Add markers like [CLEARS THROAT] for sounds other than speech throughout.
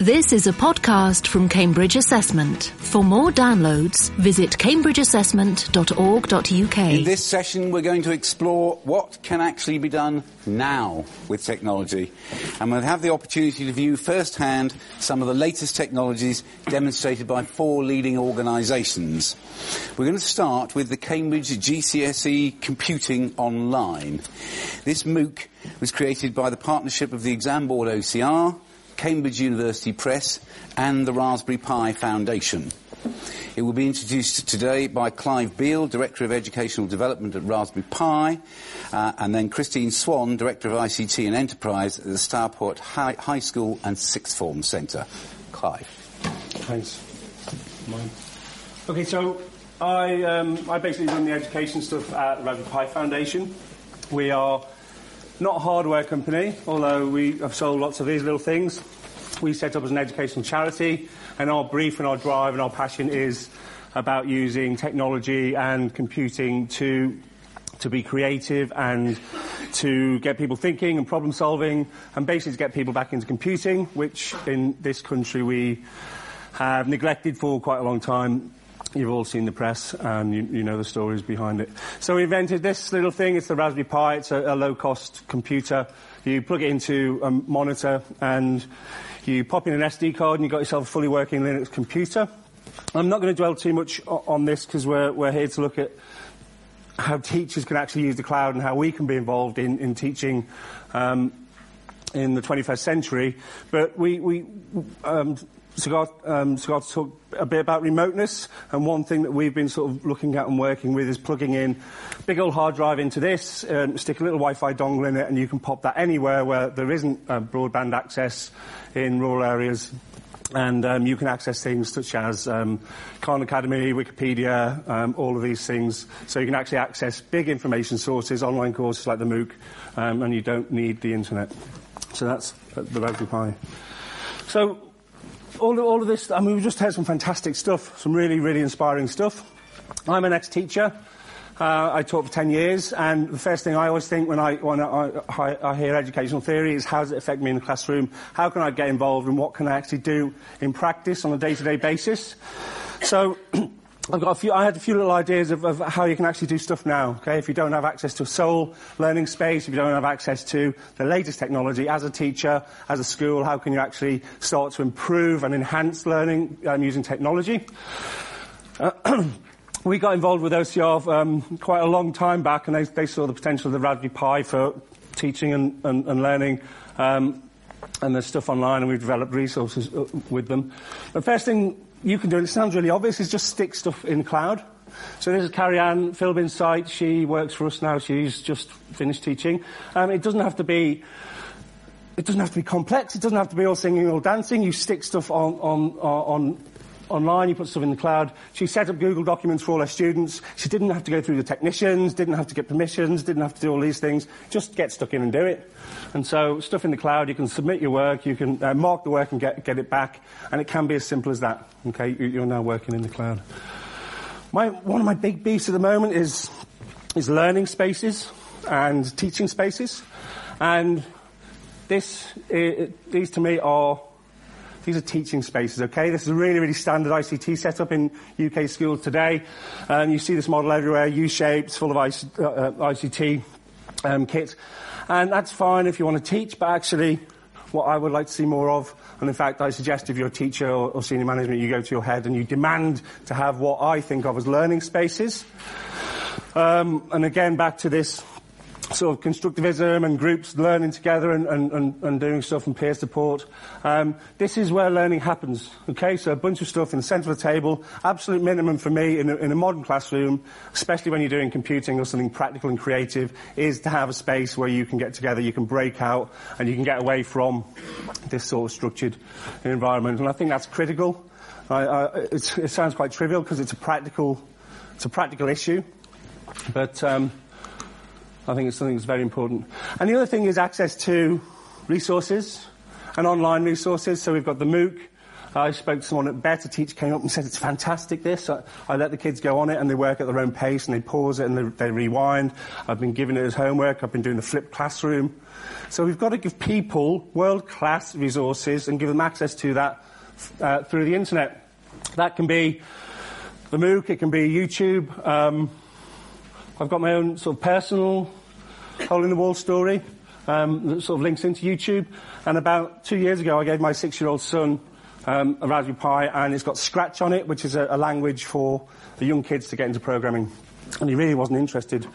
This is a podcast from Cambridge Assessment. For more downloads, visit cambridgeassessment.org.uk. In this session, we're going to explore what can actually be done now with technology. And we'll have the opportunity to view firsthand some of the latest technologies demonstrated by four leading organisations. We're going to start with the Cambridge GCSE Computing Online. This MOOC was created by the partnership of the Exam Board OCR, Cambridge University Press and the Raspberry Pi Foundation. It will be introduced today by Clive Beale, Director of Educational Development at Raspberry Pi, uh, and then Christine Swan, Director of ICT and Enterprise at the Starport High, High School and Sixth Form Centre. Clive. Thanks. Okay, so I, um, I basically run the education stuff at the Raspberry Pi Foundation. We are not a hardware company, although we have sold lots of these little things. We set up as an educational charity, and our brief and our drive and our passion is about using technology and computing to to be creative and to get people thinking and problem solving, and basically to get people back into computing, which in this country we have neglected for quite a long time. You've all seen the press and you, you, know the stories behind it. So we invented this little thing. It's the Raspberry Pi. It's a, a low-cost computer. You plug it into a monitor and you pop in an SD card and you've got yourself a fully working Linux computer. I'm not going to dwell too much on this because we're, we're here to look at how teachers can actually use the cloud and how we can be involved in, in teaching um, in the 21st century. But we, we um, Sugata, um, Sugata talk a bit about remoteness, and one thing that we've been sort of looking at and working with is plugging in big old hard drive into this, um, stick a little Wi-Fi dongle in it, and you can pop that anywhere where there isn't uh, broadband access in rural areas. And um, you can access things such as um, Khan Academy, Wikipedia, um, all of these things. So you can actually access big information sources, online courses like the MOOC, um, and you don't need the internet. So that's the Raspberry Pi. So all, all of this, I mean, we've just heard some fantastic stuff, some really, really inspiring stuff. I'm an ex-teacher. Uh, I taught for 10 years, and the first thing I always think when I, when I, I, I, hear educational theory is how does it affect me in the classroom? How can I get involved, and what can I actually do in practice on a day-to-day basis? So [CLEARS THROAT] I've got a few, I had a few little ideas of, of, how you can actually do stuff now. Okay, if you don't have access to a SOLE learning space, if you don't have access to the latest technology, as a teacher, as a school, how can you actually start to improve and enhance learning um, using technology? Uh, [CLEARS THROAT] we got involved with OCR um, quite a long time back, and they, they, saw the potential of the Raspberry Pi for teaching and, and, and learning. Um, and there's stuff online, and we've developed resources uh, with them. The first thing you can do, and it sounds really obvious, is just stick stuff in the cloud. So this is Carrie Anne Philbin's site. She works for us now. She's just finished teaching. Um, it doesn't have to be it doesn't have to be complex. It doesn't have to be all singing or dancing. You stick stuff on, on, on, online, you put stuff in the cloud. She set up Google Documents for all her students. She didn't have to go through the technicians, didn't have to get permissions, didn't have to do all these things. Just get stuck in and do it. And so, stuff in the cloud, you can submit your work, you can uh, mark the work and get, get it back, and it can be as simple as that. Okay, you're now working in the cloud. My, one of my big beasts at the moment is, is learning spaces and teaching spaces. And this, it, these to me are these are teaching spaces, okay? This is a really, really standard ICT setup in UK schools today. Um, you see this model everywhere, U-shapes, full of IC, uh, uh ICT um. And that's fine if you want to teach, but actually, what I would like to see more of, and in fact, I suggest if you're a teacher or, or senior management, you go to your head and you demand to have what I think of as learning spaces. Um, and again, back to this sort of constructivism and groups learning together and, and, and, and doing stuff and peer support. Um, this is where learning happens. Okay, so a bunch of stuff in the centre of the table. Absolute minimum for me in a, in a modern classroom, especially when you're doing computing or something practical and creative, is to have a space where you can get together, you can break out, and you can get away from this sort of structured environment. And I think that's critical. I, I, it sounds quite trivial because it's a practical, it's a practical issue, but. Um, I think it's something that's very important. And the other thing is access to resources and online resources. So we've got the MOOC, I spoke to someone at Better Teach came up and said it's fantastic this. I, I, let the kids go on it and they work at their own pace and they pause it and they, they rewind. I've been giving it as homework. I've been doing the flipped classroom. So we've got to give people world-class resources and give them access to that uh, through the internet. That can be the MOOC, it can be YouTube. Um, I've got my own sort of personal hole in the wall story um, that sort of links into YouTube. And about two years ago, I gave my six-year-old son um, a Raspberry Pi, and it's got Scratch on it, which is a, a, language for the young kids to get into programming. And he really wasn't interested,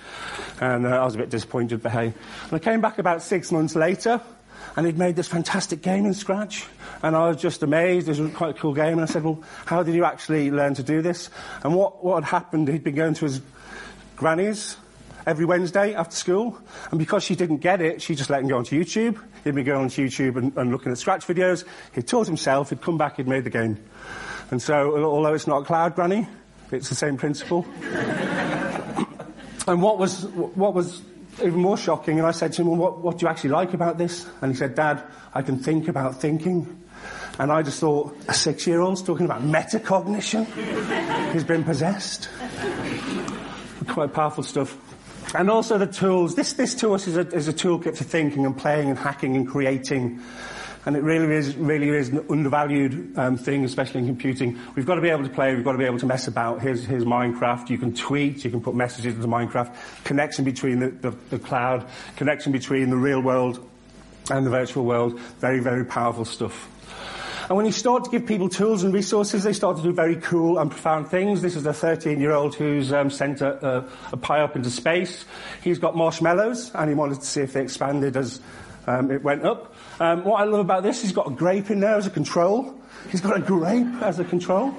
and uh, I was a bit disappointed, but hey. And I came back about six months later, and he'd made this fantastic game in Scratch, and I was just amazed. It was quite a cool game, and I said, "Well, how did you actually learn to do this?" And what what had happened? He'd been going to his granny's every Wednesday after school. And because she didn't get it, she just let him go onto YouTube. He'd be going onto YouTube and, and looking at Scratch videos. He'd taught himself, he'd come back, he'd made the game. And so, although it's not cloud granny, it's the same principle. [COUGHS] and what was, what was even more shocking, and I said to him, well, what, what do you actually like about this? And he said, Dad, I can think about thinking. And I just thought, a six-year-old's talking about metacognition? He's been possessed. Quite powerful stuff. And also the tools. This, this to us is a, is a toolkit for thinking and playing and hacking and creating. And it really is, really is an undervalued um, thing, especially in computing. We've got to be able to play, we've got to be able to mess about. Here's, here's Minecraft. You can tweet, you can put messages into Minecraft. Connection between the, the, the cloud, connection between the real world and the virtual world. Very, very powerful stuff. And when you start to give people tools and resources, they start to do very cool and profound things. This is a 13-year-old who's um, sent a, a, a, Pi up into space. He's got marshmallows, and he wanted to see if they expanded as um, it went up. Um, what I love about this, he's got a grape in there as a control. He's got a grape as a control.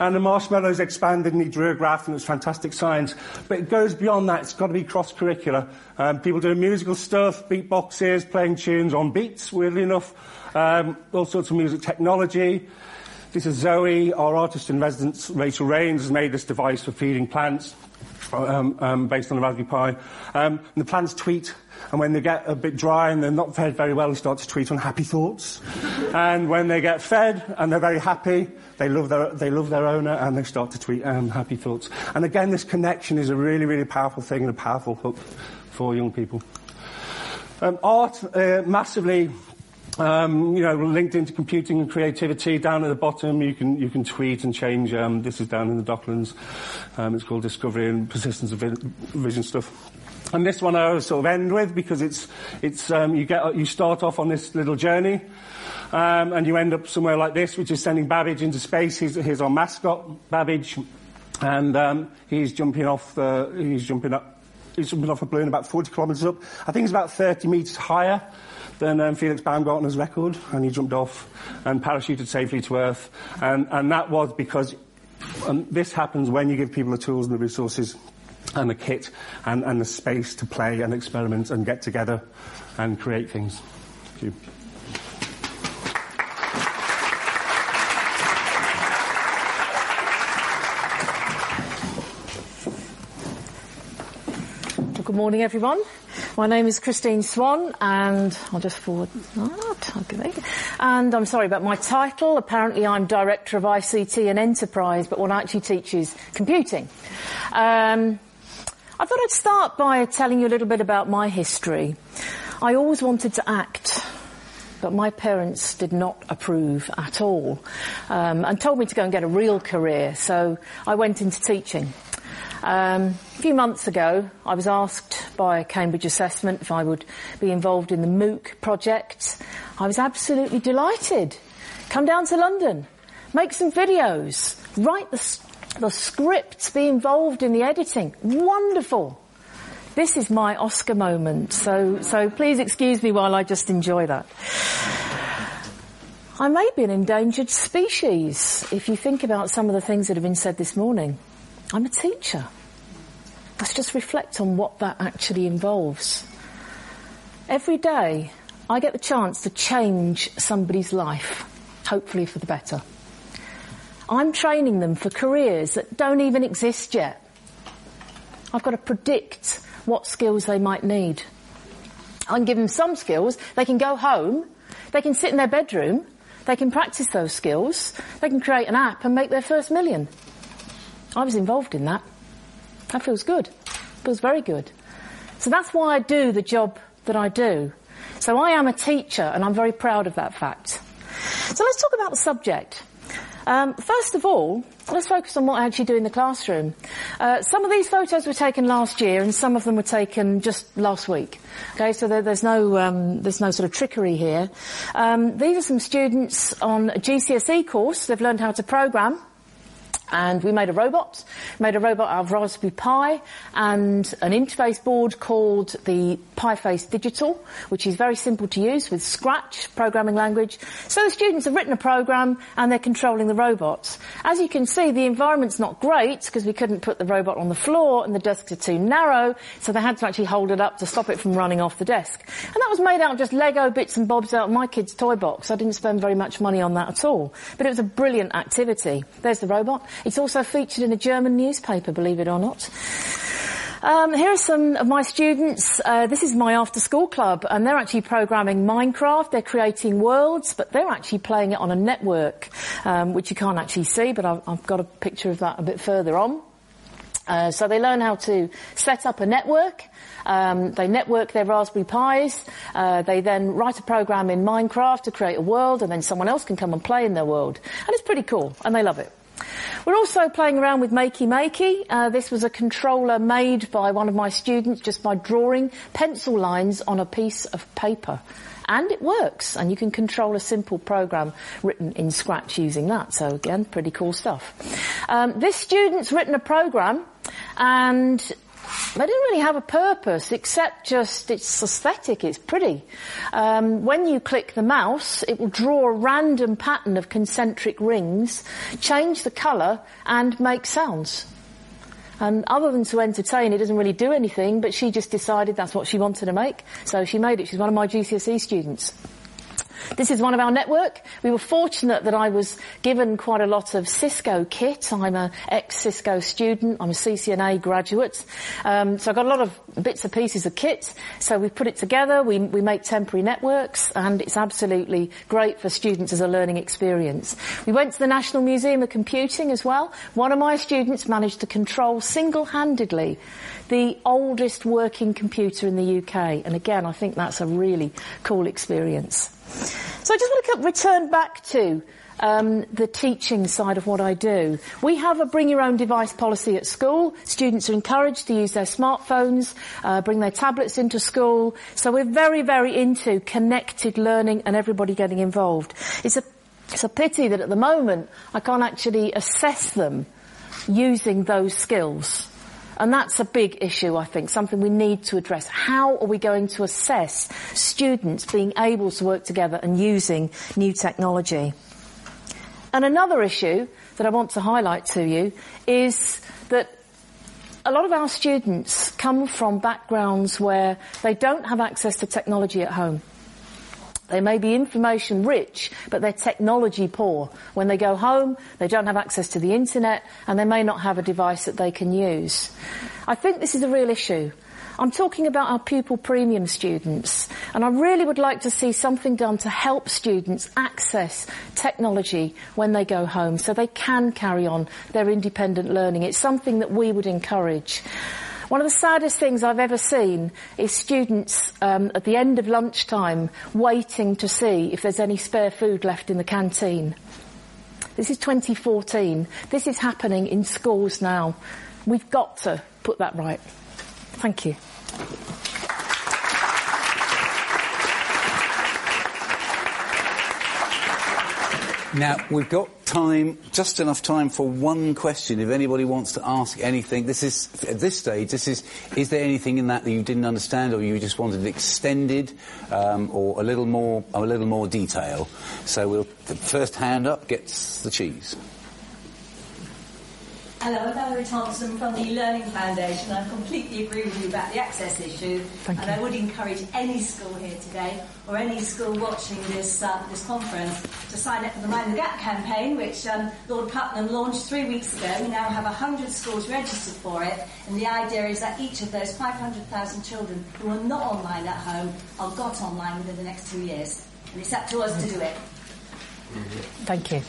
And the marshmallows expanded and he drew a graph and it was fantastic science. But it goes beyond that. It's got to be cross-curricular. Um, people doing musical stuff, beatboxes, playing tunes on beats, weirdly enough. Um, all sorts of music technology. This is Zoe, our artist in residence, Rachel Rayns, has made this device for feeding plants um, um, based on the Raspberry Pi. Um, and the plants tweet, and when they get a bit dry and they're not fed very well, they start to tweet on happy thoughts. and when they get fed and they're very happy, they love their, they love their owner and they start to tweet um, happy thoughts. And again, this connection is a really, really powerful thing and a powerful hook for young people. Um, art, uh, massively um, you know, linked into computing and creativity. Down at the bottom, you can you can tweet and change. Um, this is down in the Docklands. Um, it's called Discovery and Persistence of Vision stuff. And this one I sort of end with because it's it's um, you get you start off on this little journey. Um, and you end up somewhere like this, which is sending Babbage into space. He's, our mascot, Babbage, and um, he's jumping off. The, he's jumping up. He's jumping off a balloon about 40 kilometres up. I think it's about 30 metres higher than um, Felix Baumgartner's record, and he jumped off and parachuted safely to Earth. And, and that was because and this happens when you give people the tools and the resources and the kit and, and the space to play and experiment and get together and create things. Thank you. good morning, everyone. My name is Christine Swan, and I'll just forward that. And I'm sorry about my title. Apparently, I'm Director of ICT and Enterprise, but what I actually teach is computing. Um, I thought I'd start by telling you a little bit about my history. I always wanted to act but my parents did not approve at all um, and told me to go and get a real career. So I went into teaching. Um, a few months ago, I was asked by Cambridge Assessment if I would be involved in the MOOC project. I was absolutely delighted. Come down to London, make some videos, write the, the scripts, be involved in the editing. Wonderful. This is my Oscar moment, so, so please excuse me while I just enjoy that. I may be an endangered species if you think about some of the things that have been said this morning. I'm a teacher. Let's just reflect on what that actually involves. Every day, I get the chance to change somebody's life, hopefully for the better. I'm training them for careers that don't even exist yet. I've got to predict what skills they might need. I can give them some skills. They can go home, they can sit in their bedroom, they can practice those skills, they can create an app and make their first million. I was involved in that. That feels good. Feels very good. So that's why I do the job that I do. So I am a teacher and I'm very proud of that fact. So let's talk about the subject. Um, first of all, let's focus on what I actually do in the classroom. Uh, some of these photos were taken last year, and some of them were taken just last week. Okay, so there, there's no um, there's no sort of trickery here. Um, these are some students on a GCSE course. They've learned how to program and we made a robot, made a robot out of Raspberry Pi and an interface board called the PiFace Digital, which is very simple to use with Scratch programming language. So the students have written a program and they're controlling the robots. As you can see, the environment's not great because we couldn't put the robot on the floor and the desks are too narrow, so they had to actually hold it up to stop it from running off the desk. And that was made out of just Lego bits and bobs out of my kid's toy box. I didn't spend very much money on that at all. But it was a brilliant activity. There's the robot. It's also featured in a German newspaper, believe it or not. Um, here are some of my students. Uh, this is my after school club and they're actually programming Minecraft. They're creating worlds, but they're actually playing it on a network, um, which you can't actually see, but I've, I've, got a picture of that a bit further on. Uh, so they learn how to set up a network. Um, they network their Raspberry Pis. Uh, they then write a program in Minecraft to create a world, and then someone else can come and play in their world. And it's pretty cool, and they love it. We're also playing around with Makey Makey. Uh, this was a controller made by one of my students just by drawing pencil lines on a piece of paper. And it works, and you can control a simple program written in Scratch using that. So again, pretty cool stuff. Um, this student's written a program, and they didn't really have a purpose except just it's aesthetic, it's pretty. Um, when you click the mouse, it will draw a random pattern of concentric rings, change the colour, and make sounds. And other than to entertain, it doesn't really do anything, but she just decided that's what she wanted to make. So she made it. She's one of my GCSE students. This is one of our network. We were fortunate that I was given quite a lot of Cisco kit. I'm an ex-Cisco student. I'm a CCNA graduate. Um, so I got a lot of bits and pieces of kit. So we put it together. We, we make temporary networks and it's absolutely great for students as a learning experience. We went to the National Museum of Computing as well. One of my students managed to control single-handedly the oldest working computer in the UK. And again, I think that's a really cool experience. So I just want to return back to um, the teaching side of what I do. We have a bring your own device policy at school. Students are encouraged to use their smartphones, uh, bring their tablets into school. So we're very, very into connected learning and everybody getting involved. It's a, it's a pity that at the moment I can't actually assess them using those skills. And that's a big issue, I think, something we need to address. How are we going to assess students being able to work together and using new technology? And another issue that I want to highlight to you is that a lot of our students come from backgrounds where they don't have access to technology at home. They may be information rich, but they're technology poor. When they go home, they don't have access to the internet and they may not have a device that they can use. I think this is a real issue. I'm talking about our pupil premium students and I really would like to see something done to help students access technology when they go home so they can carry on their independent learning. It's something that we would encourage. One of the saddest things I've ever seen is students um, at the end of lunchtime waiting to see if there's any spare food left in the canteen. This is 2014. This is happening in schools now. We've got to put that right. Thank you. Now, we've got time, just enough time for one question if anybody wants to ask anything. This is, at this stage, this is, is there anything in that that you didn't understand or you just wanted extended, um, or a little more, a little more detail? So we'll, the first hand up gets the cheese. Hello, I'm Valerie Thompson from the Learning Foundation. I completely agree with you about the access issue, Thank and you. I would encourage any school here today or any school watching this uh, this conference to sign up for the Mind the Gap campaign, which um, Lord Puttnam launched three weeks ago. We now have 100 schools registered for it, and the idea is that each of those 500,000 children who are not online at home are got online within the next two years, and it's up to us to do it. Thank you.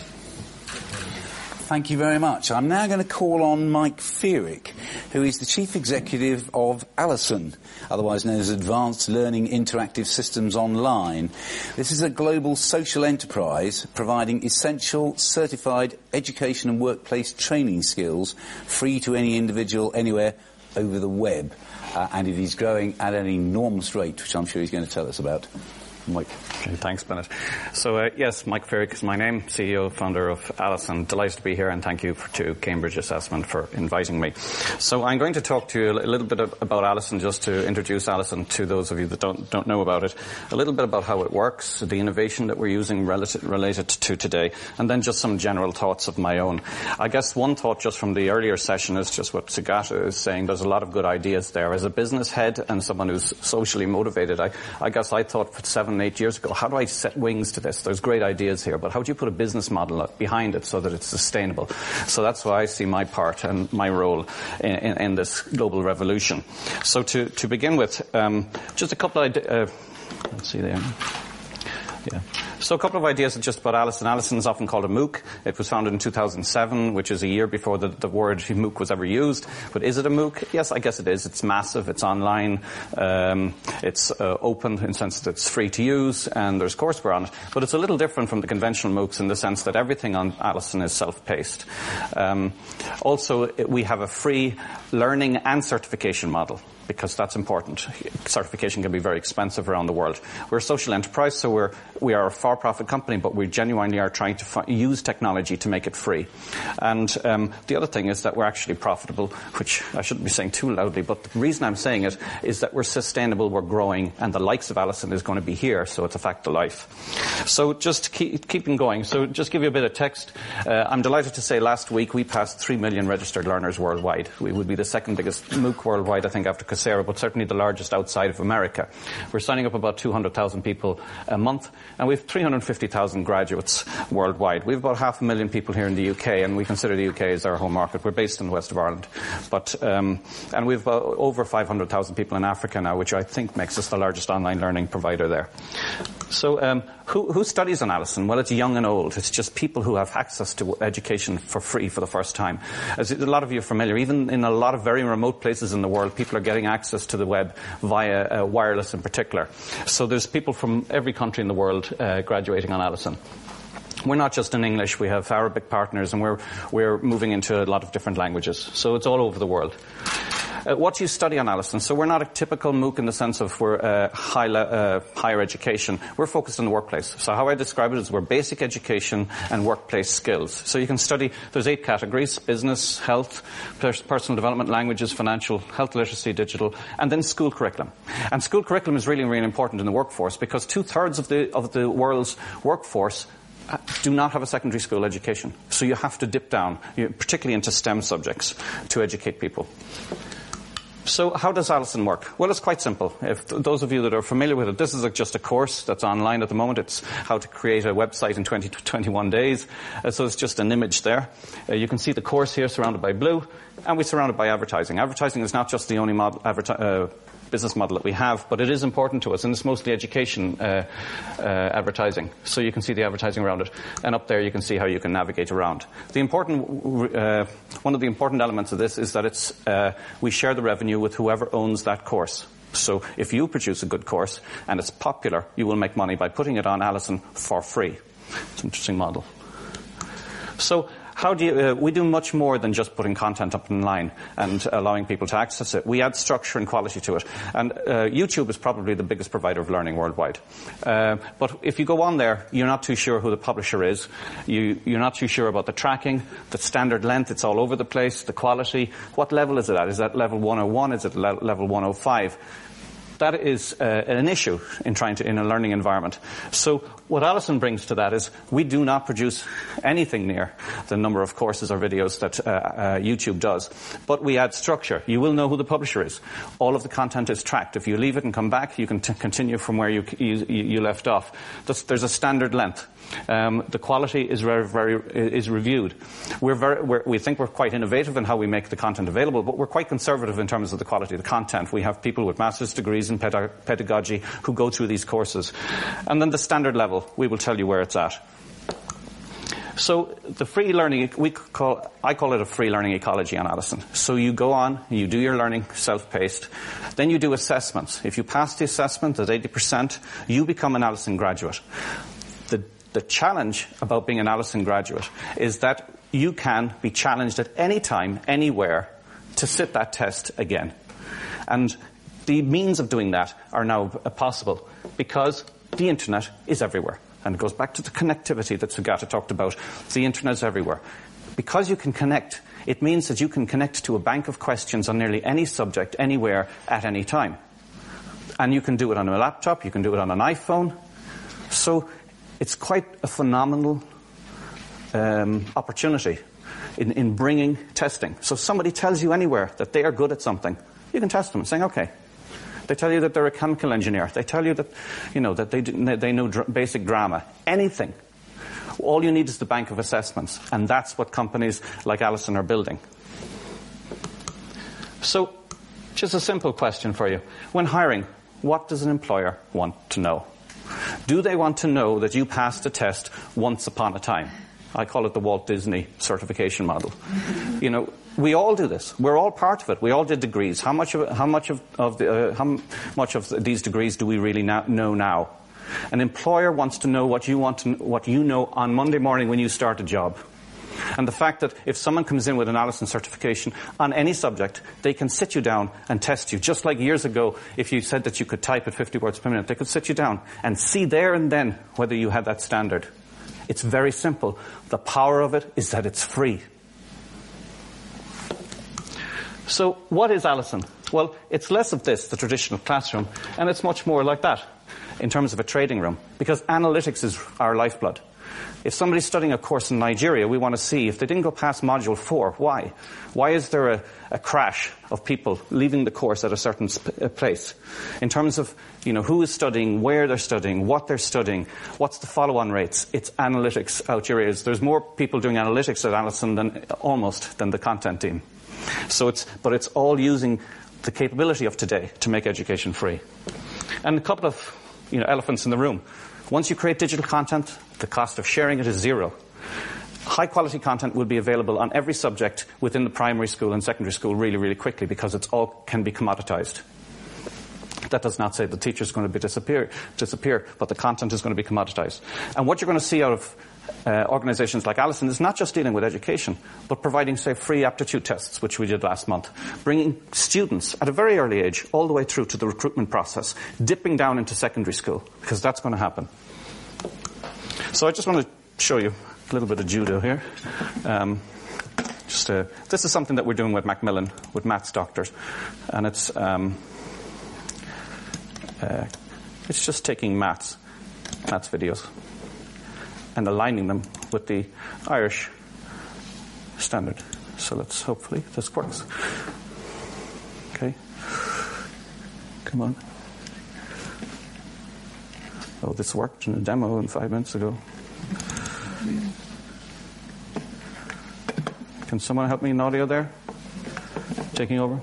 Thank you very much. I'm now going to call on Mike Feerick, who is the Chief Executive of Alison, otherwise known as Advanced Learning Interactive Systems Online. This is a global social enterprise providing essential certified education and workplace training skills free to any individual anywhere over the web. Uh, and it is growing at an enormous rate, which I'm sure he's going to tell us about. Mike. Okay, thanks, Bennett. So, uh, yes, Mike Feerick is my name, CEO, founder of Alison. Delighted to be here, and thank you for, to Cambridge Assessment for inviting me. So, I'm going to talk to you a little bit about Alison, just to introduce Alison to those of you that don't, don't know about it. A little bit about how it works, the innovation that we're using related, related to today, and then just some general thoughts of my own. I guess one thought just from the earlier session is just what Sugata is saying. There's a lot of good ideas there. As a business head and someone who's socially motivated, I, I guess I thought for seven eight years ago, how do I set wings to this? There's great ideas here, but how do you put a business model behind it so that it's sustainable? So that's why I see my part and my role in, in, in this global revolution. So to, to begin with, um, just a couple of, uh, let's see there. Yeah. So a couple of ideas just about Alison. Alison is often called a MOOC. It was founded in 2007, which is a year before the, the word MOOC was ever used. But is it a MOOC? Yes, I guess it is. It's massive. It's online. Um, it's uh, open in the sense that it's free to use, and there's courseware on it. But it's a little different from the conventional MOOCs in the sense that everything on Alison is self-paced. Um, also, we have a free learning and certification model because that's important. Certification can be very expensive around the world. We're a social enterprise, so we're, we are a for-profit company, but we genuinely are trying to use technology to make it free. And um, the other thing is that we're actually profitable, which I shouldn't be saying too loudly, but the reason I'm saying it is that we're sustainable, we're growing, and the likes of Alison is going to be here, so it's a fact of life. So just keep, keeping going. So just give you a bit of text. Uh, I'm delighted to say last week we passed 3 million registered learners worldwide. We would be the second biggest MOOC worldwide, I think, after Coursera, but certainly the largest outside of America. We're signing up about 200,000 people a month, and we have 350,000 graduates worldwide. We have about half a million people here in the UK, and we consider the UK as our home market. We're based in the west of Ireland, but um, and we've uh, over 500,000 people in Africa now, which I think makes us the largest online learning provider there. So, um, who, who, studies on Alison? Well, it's young and old. It's just people who have access to education for free for the first time. As a lot of you are familiar, even in a lot of very remote places in the world, people are getting access to the web via uh, wireless in particular. So there's people from every country in the world uh, graduating on Alison we're not just in English, we have Arabic partners and we're, we're moving into a lot of different languages. So it's all over the world. Uh, what do you study on Alison? So we're not a typical MOOC in the sense of we're uh, high le- uh, higher education. We're focused on the workplace. So how I describe it is we're basic education and workplace skills. So you can study, there's eight categories, business, health, personal development, languages, financial, health literacy, digital, and then school curriculum. And school curriculum is really, really important in the workforce because two thirds of the, of the world's workforce do not have a secondary school education. So you have to dip down, particularly into STEM subjects, to educate people. So how does Alison work? Well, it's quite simple. If those of you that are familiar with it, this is a, just a course that's online at the moment. It's how to create a website in 20 to 21 days. Uh, so it's just an image there. Uh, you can see the course here surrounded by blue, and we're surrounded by advertising. Advertising is not just the only mod- adverti- uh, business model that we have, but it is important to us, and it's mostly education uh, uh, advertising. So you can see the advertising around it, and up there you can see how you can navigate around. The important, uh, one of the important elements of this is that it's uh, we share the revenue with whoever owns that course. So if you produce a good course and it's popular, you will make money by putting it on Alison for free. It's an interesting model. So how do you, uh, we do much more than just putting content up online and allowing people to access it. We add structure and quality to it. And uh, YouTube is probably the biggest provider of learning worldwide. Uh, but if you go on there, you're not too sure who the publisher is. You, you're not too sure about the tracking, the standard length, it's all over the place, the quality. What level is it at? Is that level 101? Is it le- level 105? That is uh, an issue in trying to in a learning environment. So what Alison brings to that is we do not produce anything near the number of courses or videos that uh, uh, YouTube does, but we add structure. You will know who the publisher is. All of the content is tracked. If you leave it and come back, you can t- continue from where you, you, you left off. There's a standard length. Um, the quality is very, very is reviewed. We're very, we're, we think we're quite innovative in how we make the content available, but we're quite conservative in terms of the quality of the content. We have people with master's degrees in pedagogy who go through these courses, and then the standard level, we will tell you where it's at. So the free learning, we call, I call it a free learning ecology on Alison. So you go on, you do your learning self-paced, then you do assessments. If you pass the assessment at 80%, you become an Alison graduate. The, the challenge about being an Alison graduate is that you can be challenged at any time, anywhere, to sit that test again. And the means of doing that are now possible because the internet is everywhere. And it goes back to the connectivity that Sugata talked about. The internet is everywhere. Because you can connect, it means that you can connect to a bank of questions on nearly any subject, anywhere, at any time. And you can do it on a laptop, you can do it on an iPhone. So it's quite a phenomenal um, opportunity in, in bringing testing. So if somebody tells you anywhere that they are good at something, you can test them saying, okay, they tell you that they're a chemical engineer. They tell you that, you know, that they, they know dr- basic drama. Anything. All you need is the bank of assessments. And that's what companies like Alison are building. So, just a simple question for you. When hiring, what does an employer want to know? Do they want to know that you passed a test once upon a time? I call it the Walt Disney certification model. You know, we all do this. We're all part of it. We all did degrees. How much of, how much of, of the, uh, how much of these degrees do we really now, know now? An employer wants to know what you want to, what you know on Monday morning when you start a job. And the fact that if someone comes in with an Alison certification on any subject, they can sit you down and test you. Just like years ago, if you said that you could type at 50 words per minute, they could sit you down and see there and then whether you had that standard. It's very simple. The power of it is that it's free. So what is Alison? Well, it's less of this, the traditional classroom, and it's much more like that in terms of a trading room, because analytics is our lifeblood. If somebody's studying a course in Nigeria, we want to see if they didn't go past module four, why? Why is there a, a crash of people leaving the course at a certain sp- uh, place? In terms of, you know, who is studying, where they're studying, what they're studying, what's the follow-on rates? It's analytics out your ears. There's more people doing analytics at Alison than, almost, than the content team. So it's, but it's all using the capability of today to make education free. And a couple of, you know, elephants in the room. Once you create digital content, the cost of sharing it is zero. High quality content will be available on every subject within the primary school and secondary school really, really quickly because it's all can be commoditized. That does not say the teacher is going to be disappear, disappear, but the content is going to be commoditized. And what you're going to see out of uh, organizations like Alison is not just dealing with education, but providing, say, free aptitude tests, which we did last month, bringing students at a very early age all the way through to the recruitment process, dipping down into secondary school, because that's going to happen. So I just want to show you a little bit of judo here. Um, just uh, this is something that we're doing with Macmillan, with maths doctors, and it's um, uh, it's just taking maths maths videos and aligning them with the Irish standard. So let's hopefully this works. Okay. Come on. Oh, this worked in a demo in five minutes ago. Can someone help me in audio there? Taking over?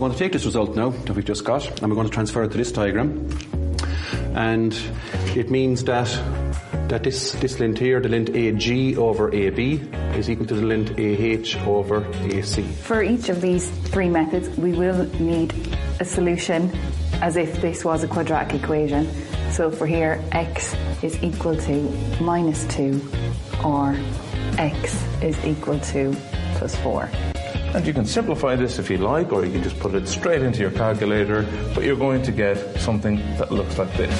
We're going to take this result now that we've just got and we're going to transfer it to this diagram. And it means that that this, this length here, the length AG over AB, is equal to the length AH over AC. For each of these three methods, we will need a solution as if this was a quadratic equation. So for here, x is equal to minus 2 or x is equal to plus 4. And you can simplify this if you like, or you can just put it straight into your calculator, but you're going to get something that looks like this.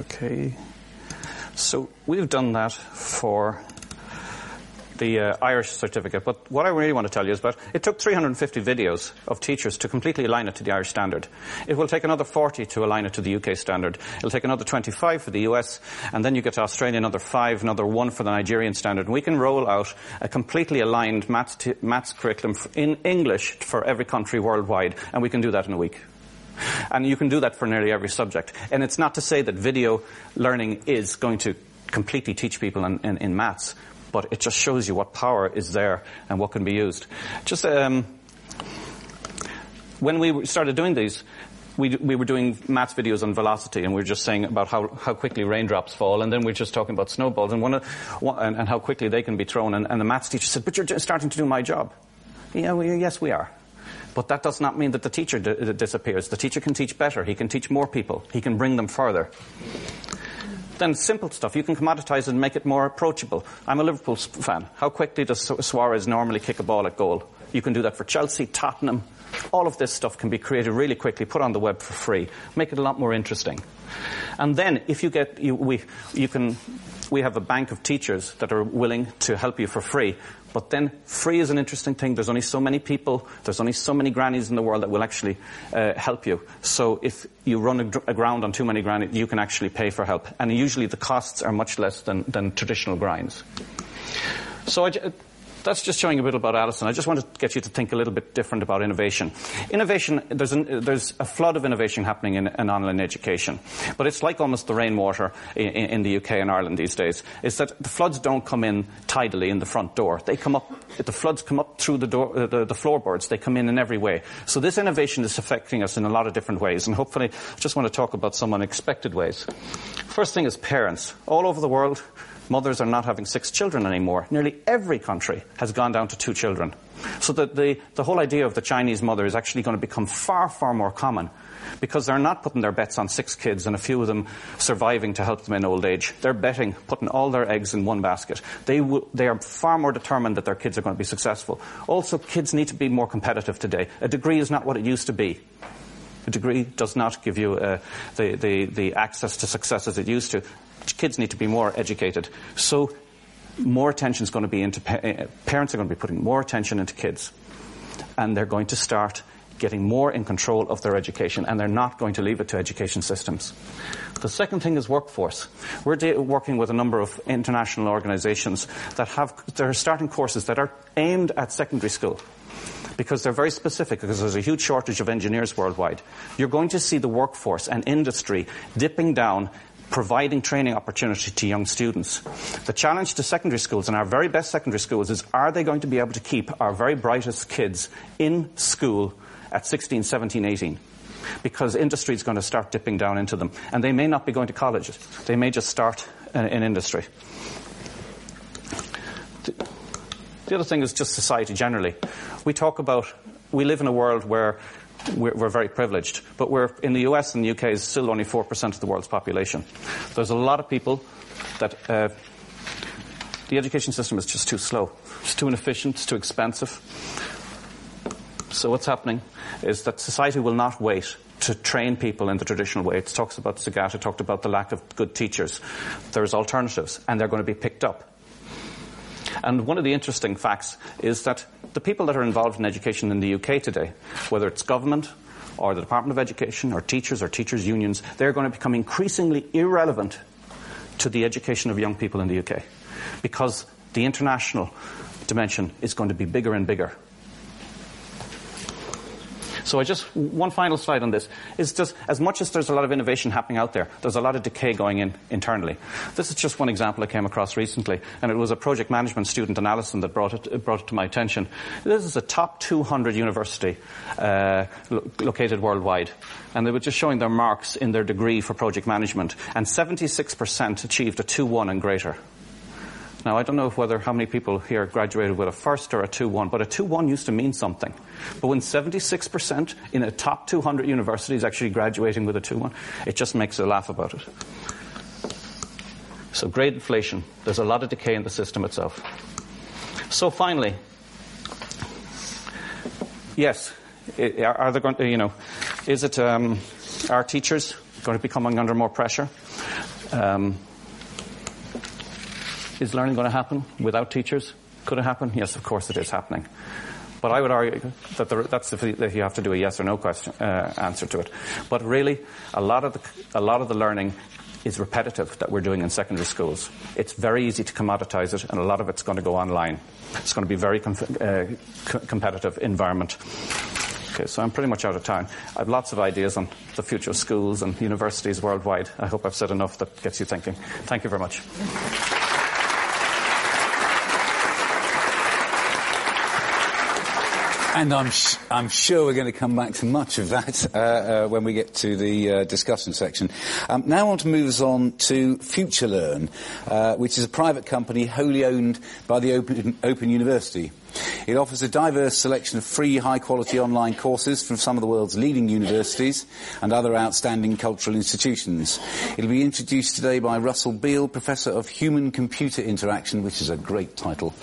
Okay. So we've done that for the uh, Irish certificate. But what I really want to tell you is that it took 350 videos of teachers to completely align it to the Irish standard. It will take another 40 to align it to the UK standard. It'll take another 25 for the US, and then you get to Australia, another five, another one for the Nigerian standard. And we can roll out a completely aligned maths, t- maths curriculum in English for every country worldwide, and we can do that in a week. And you can do that for nearly every subject. And it's not to say that video learning is going to completely teach people in, in, in maths, but it just shows you what power is there and what can be used. Just um, when we started doing these, we, we were doing maths videos on velocity, and we were just saying about how, how quickly raindrops fall, and then we are just talking about snowballs and, one, and, and, how quickly they can be thrown. And, and, the maths teacher said, "But you're starting to do my job." Yeah, we, yes, we are. But that does not mean that the teacher d- disappears. The teacher can teach better. He can teach more people. He can bring them further. Then simple stuff. You can commoditize it and make it more approachable. I'm a Liverpool fan. How quickly does Suarez normally kick a ball at goal? You can do that for Chelsea, Tottenham. All of this stuff can be created really quickly, put on the web for free, make it a lot more interesting. And then if you get, you, we, you can, we have a bank of teachers that are willing to help you for free. But then free is an interesting thing. There's only so many people, there's only so many grannies in the world that will actually uh, help you. So if you run aground on too many grannies, you can actually pay for help. And usually the costs are much less than, than traditional grinds. So I, that's just showing a bit about Alison. I just want to get you to think a little bit different about innovation. Innovation, there's, an, there's a flood of innovation happening in, in, online education. But it's like almost the rainwater in, in, the UK and Ireland these days, is that the floods don't come in tidily in the front door. They come up, the floods come up through the, door, uh, the, the floorboards. They come in in every way. So this innovation is affecting us in a lot of different ways. And hopefully, I just want to talk about some unexpected ways. First thing is parents. All over the world, mothers are not having six children anymore. Nearly every country has gone down to two children. So the, the, the whole idea of the Chinese mother is actually going to become far, far more common because they're not putting their bets on six kids and a few of them surviving to help them in old age. They're betting, putting all their eggs in one basket. They, w- they are far more determined that their kids are going to be successful. Also, kids need to be more competitive today. A degree is not what it used to be. A degree does not give you uh, the, the, the access to success as it used to kids need to be more educated. So more attention is going to be into pa- eh, parents are going to be putting more attention into kids, and they're going to start getting more in control of their education, and they're not going to leave it to education systems. The second thing is workforce. We're de- working with a number of international organizations that have, they're starting courses that are aimed at secondary school because they're very specific because there's a huge shortage of engineers worldwide. You're going to see the workforce and industry dipping down providing training opportunity to young students. The challenge to secondary schools and our very best secondary schools is are they going to be able to keep our very brightest kids in school at 16, 17, 18? Because industry is going to start dipping down into them. And they may not be going to colleges. They may just start in, in industry. The other thing is just society generally. We talk about, we live in a world where we're, we're, very privileged. But we're, in the US and the UK is still only 4% of the world's population. There's a lot of people that uh, the education system is just too slow. It's too inefficient, it's too expensive. So what's happening is that society will not wait to train people in the traditional way. It talks about Sugata, it talked about the lack of good teachers. There's alternatives, and they're going to be picked up. And one of the interesting facts is that the people that are involved in education in the UK today, whether it's government or the Department of Education or teachers or teachers' unions, they're going to become increasingly irrelevant to the education of young people in the UK because the international dimension is going to be bigger and bigger. So I just, one final slide on this is just, as much as there's a lot of innovation happening out there, there's a lot of decay going in internally. This is just one example I came across recently, and it was a project management student in Alison that brought it, brought it to my attention. This is a top 200 university uh, lo- located worldwide, and they were just showing their marks in their degree for project management, and 76% achieved a 2-1 and greater. Now, I don't know whether how many people here graduated with a first or a 2-1, but a 2-1 used to mean something. But when 76% in a top 200 university is actually graduating with a 2-1, it just makes a laugh about it. So grade inflation, there's a lot of decay in the system itself. So finally, yes, are there going to, you know, is it, um, are teachers going to be coming under more pressure? Um, is learning going to happen without teachers? Could it happen? Yes, of course it is happening. But I would argue that there, that's if you have to do a yes or no question uh, answer to it. But really, a lot of the a lot of the learning is repetitive that we're doing in secondary schools. It's very easy to commoditize it, and a lot of it's going to go online. It's going to be a very com- uh, co- competitive environment. Okay, so I'm pretty much out of time. I have lots of ideas on the future of schools and universities worldwide. I hope I've said enough that gets you thinking. Thank you very much. And I'm, sh- I'm sure we're going to come back to much of that uh, uh, when we get to the uh, discussion section. Um, now I want to move us on to FutureLearn, uh, which is a private company wholly owned by the Open, Open University. It offers a diverse selection of free, high-quality online courses from some of the world's leading universities and other outstanding cultural institutions. It'll be introduced today by Russell Beale, Professor of Human-Computer Interaction, which is a great title,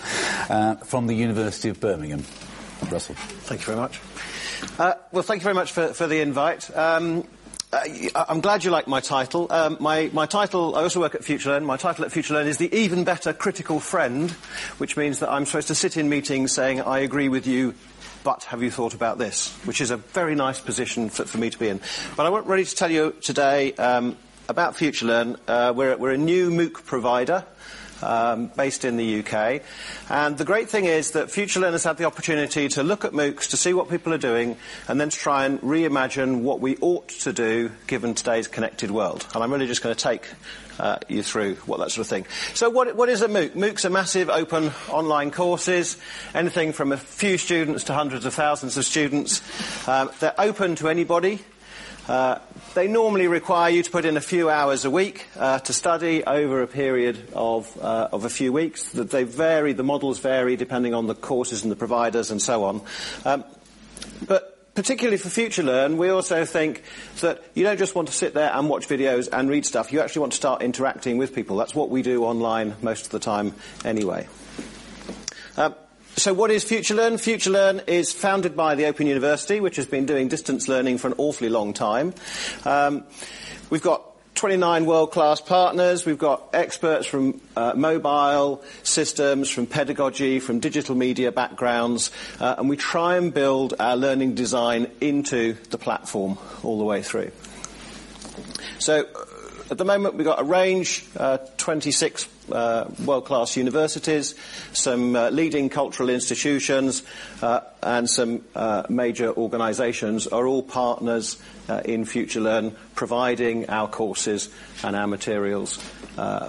uh, from the University of Birmingham. Russell. Thank you very much. Uh, well, thank you very much for, for the invite. Um, uh, I'm glad you like my title. Um, my, my, title, I also work at FutureLearn. My title at FutureLearn is the Even Better Critical Friend, which means that I'm supposed to sit in meetings saying, I agree with you, but have you thought about this? Which is a very nice position for, for me to be in. But I want ready to tell you today um, about FutureLearn. Uh, we're, we're a new MOOC provider um, based in the UK. And the great thing is that future learners have the opportunity to look at MOOCs, to see what people are doing, and then to try and reimagine what we ought to do given today's connected world. And I'm really just going to take uh, you through what that sort of thing. So what, what is a MOOC? MOOCs are massive open online courses, anything from a few students to hundreds of thousands of students. Um, they're open to anybody. Uh, they normally require you to put in a few hours a week uh, to study over a period of, uh, of a few weeks. They vary, the models vary depending on the courses and the providers and so on. Um, but particularly for FutureLearn, we also think that you don't just want to sit there and watch videos and read stuff. You actually want to start interacting with people. That's what we do online most of the time anyway. So what is FutureLearn? FutureLearn is founded by the Open University, which has been doing distance learning for an awfully long time. Um, we've got 29 world-class partners. We've got experts from uh, mobile systems, from pedagogy, from digital media backgrounds, uh, and we try and build our learning design into the platform all the way through. So at the moment, we've got a range, uh, 26 uh, world-class universities, some uh, leading cultural institutions, uh, and some uh, major organisations are all partners uh, in FutureLearn, providing our courses and our materials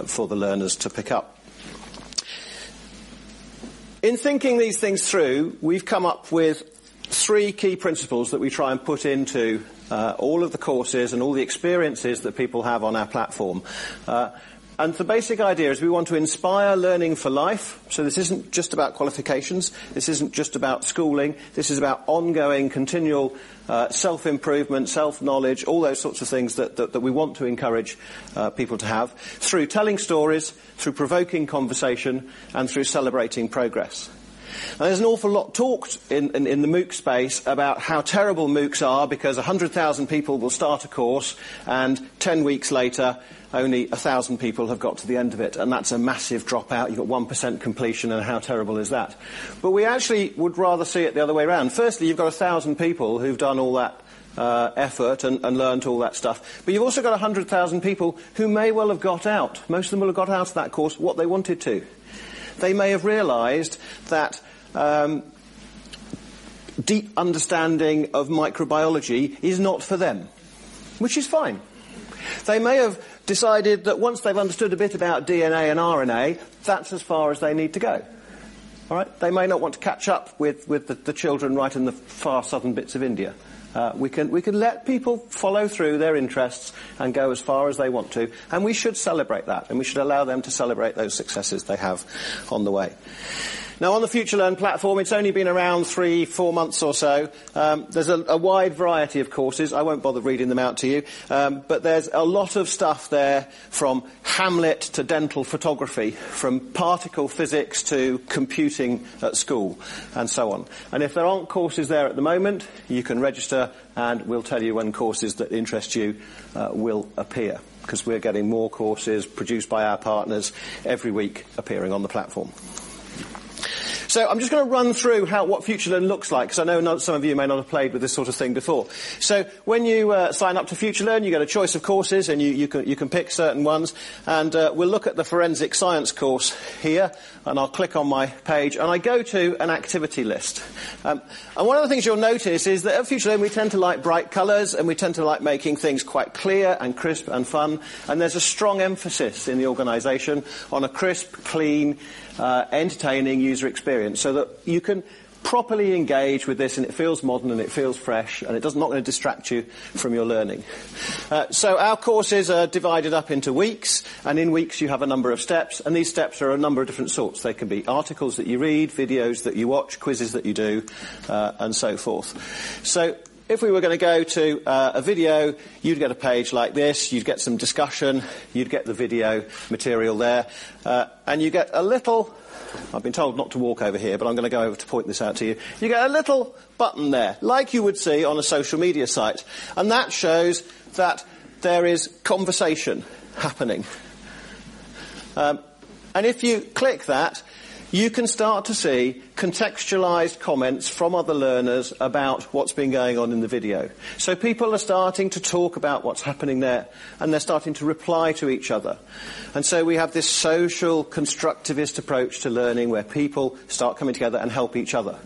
for the learners to pick up. In thinking these things through, we've come up with three key principles that we try and put into uh, all of the courses and all the experiences that people have on our platform. Uh, and the basic idea is we want to inspire learning for life. So this isn't just about qualifications. This isn't just about schooling. This is about ongoing, continual uh, self-improvement, self-knowledge, all those sorts of things that, that, that we want to encourage uh, people to have through telling stories, through provoking conversation, and through celebrating progress. Now, there's an awful lot talked in, in, in, the MOOC space about how terrible MOOCs are because 100,000 people will start a course and 10 weeks later only 1,000 people have got to the end of it and that's a massive dropout. You've got 1% completion and how terrible is that? But we actually would rather see it the other way around. Firstly, you've got 1,000 people who've done all that uh, effort and, and, learned all that stuff. But you've also got 100,000 people who may well have got out. Most of them will have got out of that course what they wanted to. They may have realised that um, deep understanding of microbiology is not for them, which is fine. They may have decided that once they've understood a bit about DNA and RNA, that's as far as they need to go. All right? They may not want to catch up with, with the, the children right in the far southern bits of India. Uh, we, can, we can let people follow through their interests and go as far as they want to, and we should celebrate that, and we should allow them to celebrate those successes they have on the way. Now, on the FutureLearn platform, it's only been around three, four months or so. Um, there's a, a, wide variety of courses. I won't bother reading them out to you, um, but there's a lot of stuff there from Hamlet to dental photography, from particle physics to computing at school, and so on. And if there aren't courses there at the moment, you can register, and we'll tell you when courses that interest you uh, will appear because we're getting more courses produced by our partners every week appearing on the platform. So I'm just going to run through how what FutureLearn looks like, because I know not, some of you may not have played with this sort of thing before. So when you uh, sign up to FutureLearn, you get a choice of courses, and you, you, can, you can pick certain ones. And uh, we'll look at the forensic science course here, and I'll click on my page, and I go to an activity list. Um, and one of the things you'll notice is that at FutureLearn we tend to like bright colours, and we tend to like making things quite clear and crisp and fun. And there's a strong emphasis in the organisation on a crisp, clean, uh, entertaining user experience so that you can properly engage with this and it feels modern and it feels fresh and it does not going to distract you from your learning. Uh, so our courses are divided up into weeks and in weeks you have a number of steps and these steps are a number of different sorts. They can be articles that you read, videos that you watch, quizzes that you do uh, and so forth. So if we were going to go to uh, a video, you'd get a page like this, you'd get some discussion, you'd get the video material there, uh, and you get a little, I've been told not to walk over here, but I'm going to go over to point this out to you. You get a little button there, like you would see on a social media site, and that shows that there is conversation happening. Um, and if you click that, you can start to see contextualized comments from other learners about what's been going on in the video. So people are starting to talk about what's happening there and they're starting to reply to each other. And so we have this social constructivist approach to learning where people start coming together and help each other.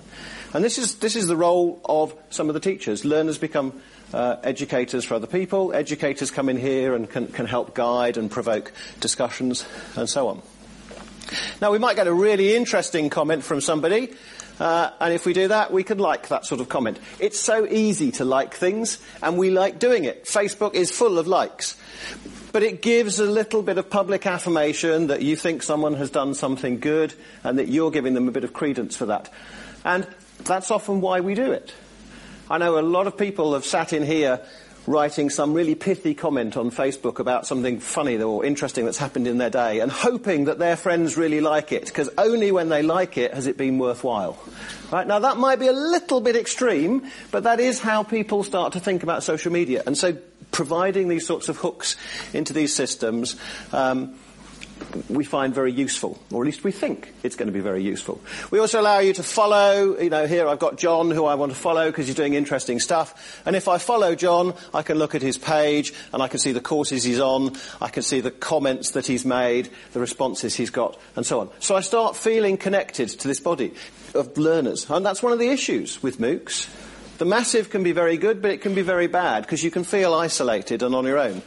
And this is, this is the role of some of the teachers. Learners become uh, educators for other people. Educators come in here and can, can help guide and provoke discussions and so on. Now, we might get a really interesting comment from somebody, uh, and if we do that, we could like that sort of comment. It's so easy to like things, and we like doing it. Facebook is full of likes. But it gives a little bit of public affirmation that you think someone has done something good, and that you're giving them a bit of credence for that. And that's often why we do it. I know a lot of people have sat in here writing some really pithy comment on Facebook about something funny or interesting that's happened in their day and hoping that their friends really like it because only when they like it has it been worthwhile. Right? Now that might be a little bit extreme, but that is how people start to think about social media. And so providing these sorts of hooks into these systems um, we find very useful, or at least we think it's going to be very useful. We also allow you to follow, you know, here I've got John who I want to follow because he's doing interesting stuff. And if I follow John, I can look at his page and I can see the courses he's on, I can see the comments that he's made, the responses he's got, and so on. So I start feeling connected to this body of learners. And that's one of the issues with MOOCs. The massive can be very good, but it can be very bad because you can feel isolated and on your own.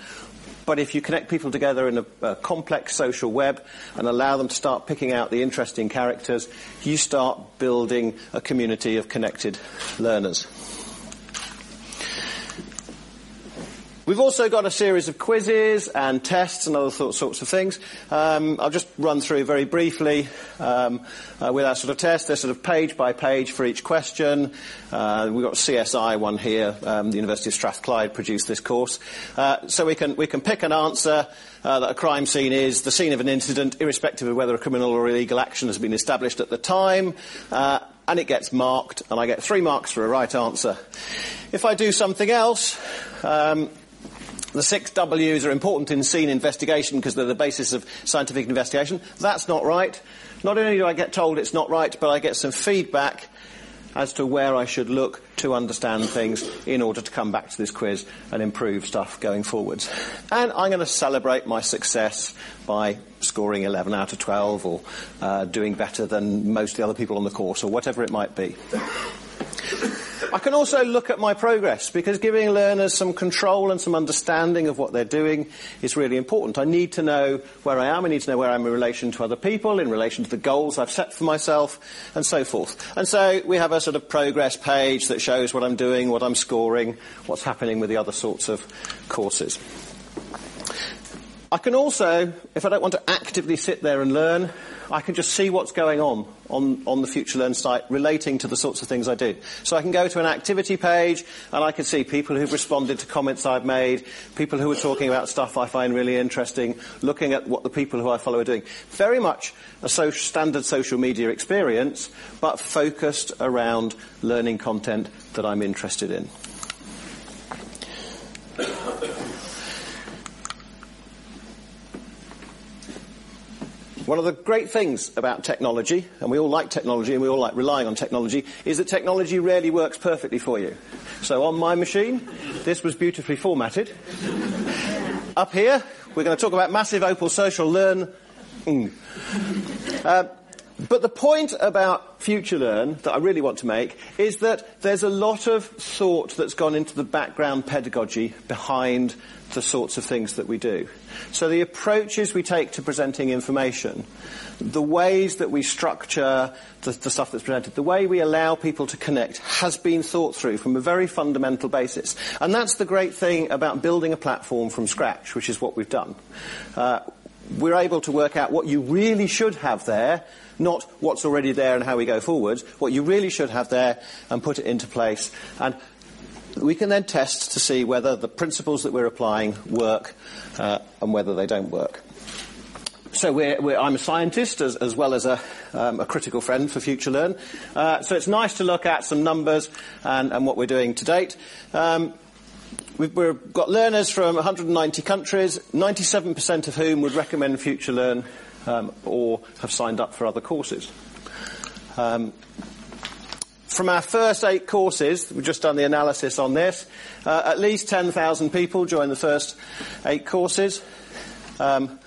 But if you connect people together in a, a, complex social web and allow them to start picking out the interesting characters, you start building a community of connected learners. We've also got a series of quizzes and tests and other sorts of things. Um, I'll just run through very briefly um, uh, with our sort of test. They're sort of page by page for each question. Uh, we've got CSI one here. Um, the University of Strathclyde produced this course. Uh, so we can, we can pick an answer uh, that a crime scene is the scene of an incident, irrespective of whether a criminal or illegal action has been established at the time uh, and it gets marked, and I get three marks for a right answer. If I do something else, um, the six W's are important in scene investigation because they're the basis of scientific investigation. That's not right. Not only do I get told it's not right, but I get some feedback as to where I should look to understand things in order to come back to this quiz and improve stuff going forwards. And I'm going to celebrate my success by scoring 11 out of 12 or uh, doing better than most of the other people on the course or whatever it might be. I can also look at my progress because giving learners some control and some understanding of what they're doing is really important. I need to know where I am, I need to know where I am in relation to other people, in relation to the goals I've set for myself, and so forth. And so we have a sort of progress page that shows what I'm doing, what I'm scoring, what's happening with the other sorts of courses. I can also, if I don't want to actively sit there and learn, I can just see what's going on on, on the FutureLearn site relating to the sorts of things I do. So I can go to an activity page and I can see people who've responded to comments I've made, people who are talking about stuff I find really interesting, looking at what the people who I follow are doing. Very much a standard social media experience, but focused around learning content that I'm interested in. One of the great things about technology, and we all like technology and we all like relying on technology, is that technology rarely works perfectly for you. So on my machine, this was beautifully formatted. Up here, we're going to talk about massive Opal social learn. Mm. Uh, but the point about future learn that I really want to make is that there's a lot of thought that's gone into the background pedagogy behind the sorts of things that we do. So the approaches we take to presenting information, the ways that we structure the, the, stuff that's presented, the way we allow people to connect has been thought through from a very fundamental basis. And that's the great thing about building a platform from scratch, which is what we've done. Uh, we're able to work out what you really should have there not what's already there and how we go forwards, what you really should have there and put it into place. And we can then test to see whether the principles that we're applying work uh, and whether they don't work. So we're, we're, I'm a scientist as, as well as a, um, a, critical friend for FutureLearn. Uh, so it's nice to look at some numbers and, and what we're doing to date. Um, We've, we've, got learners from 190 countries, 97% of whom would recommend FutureLearn um, or have signed up for other courses. Um, from our first eight courses, we've just done the analysis on this, uh, at least 10,000 people joined the first eight courses. Um,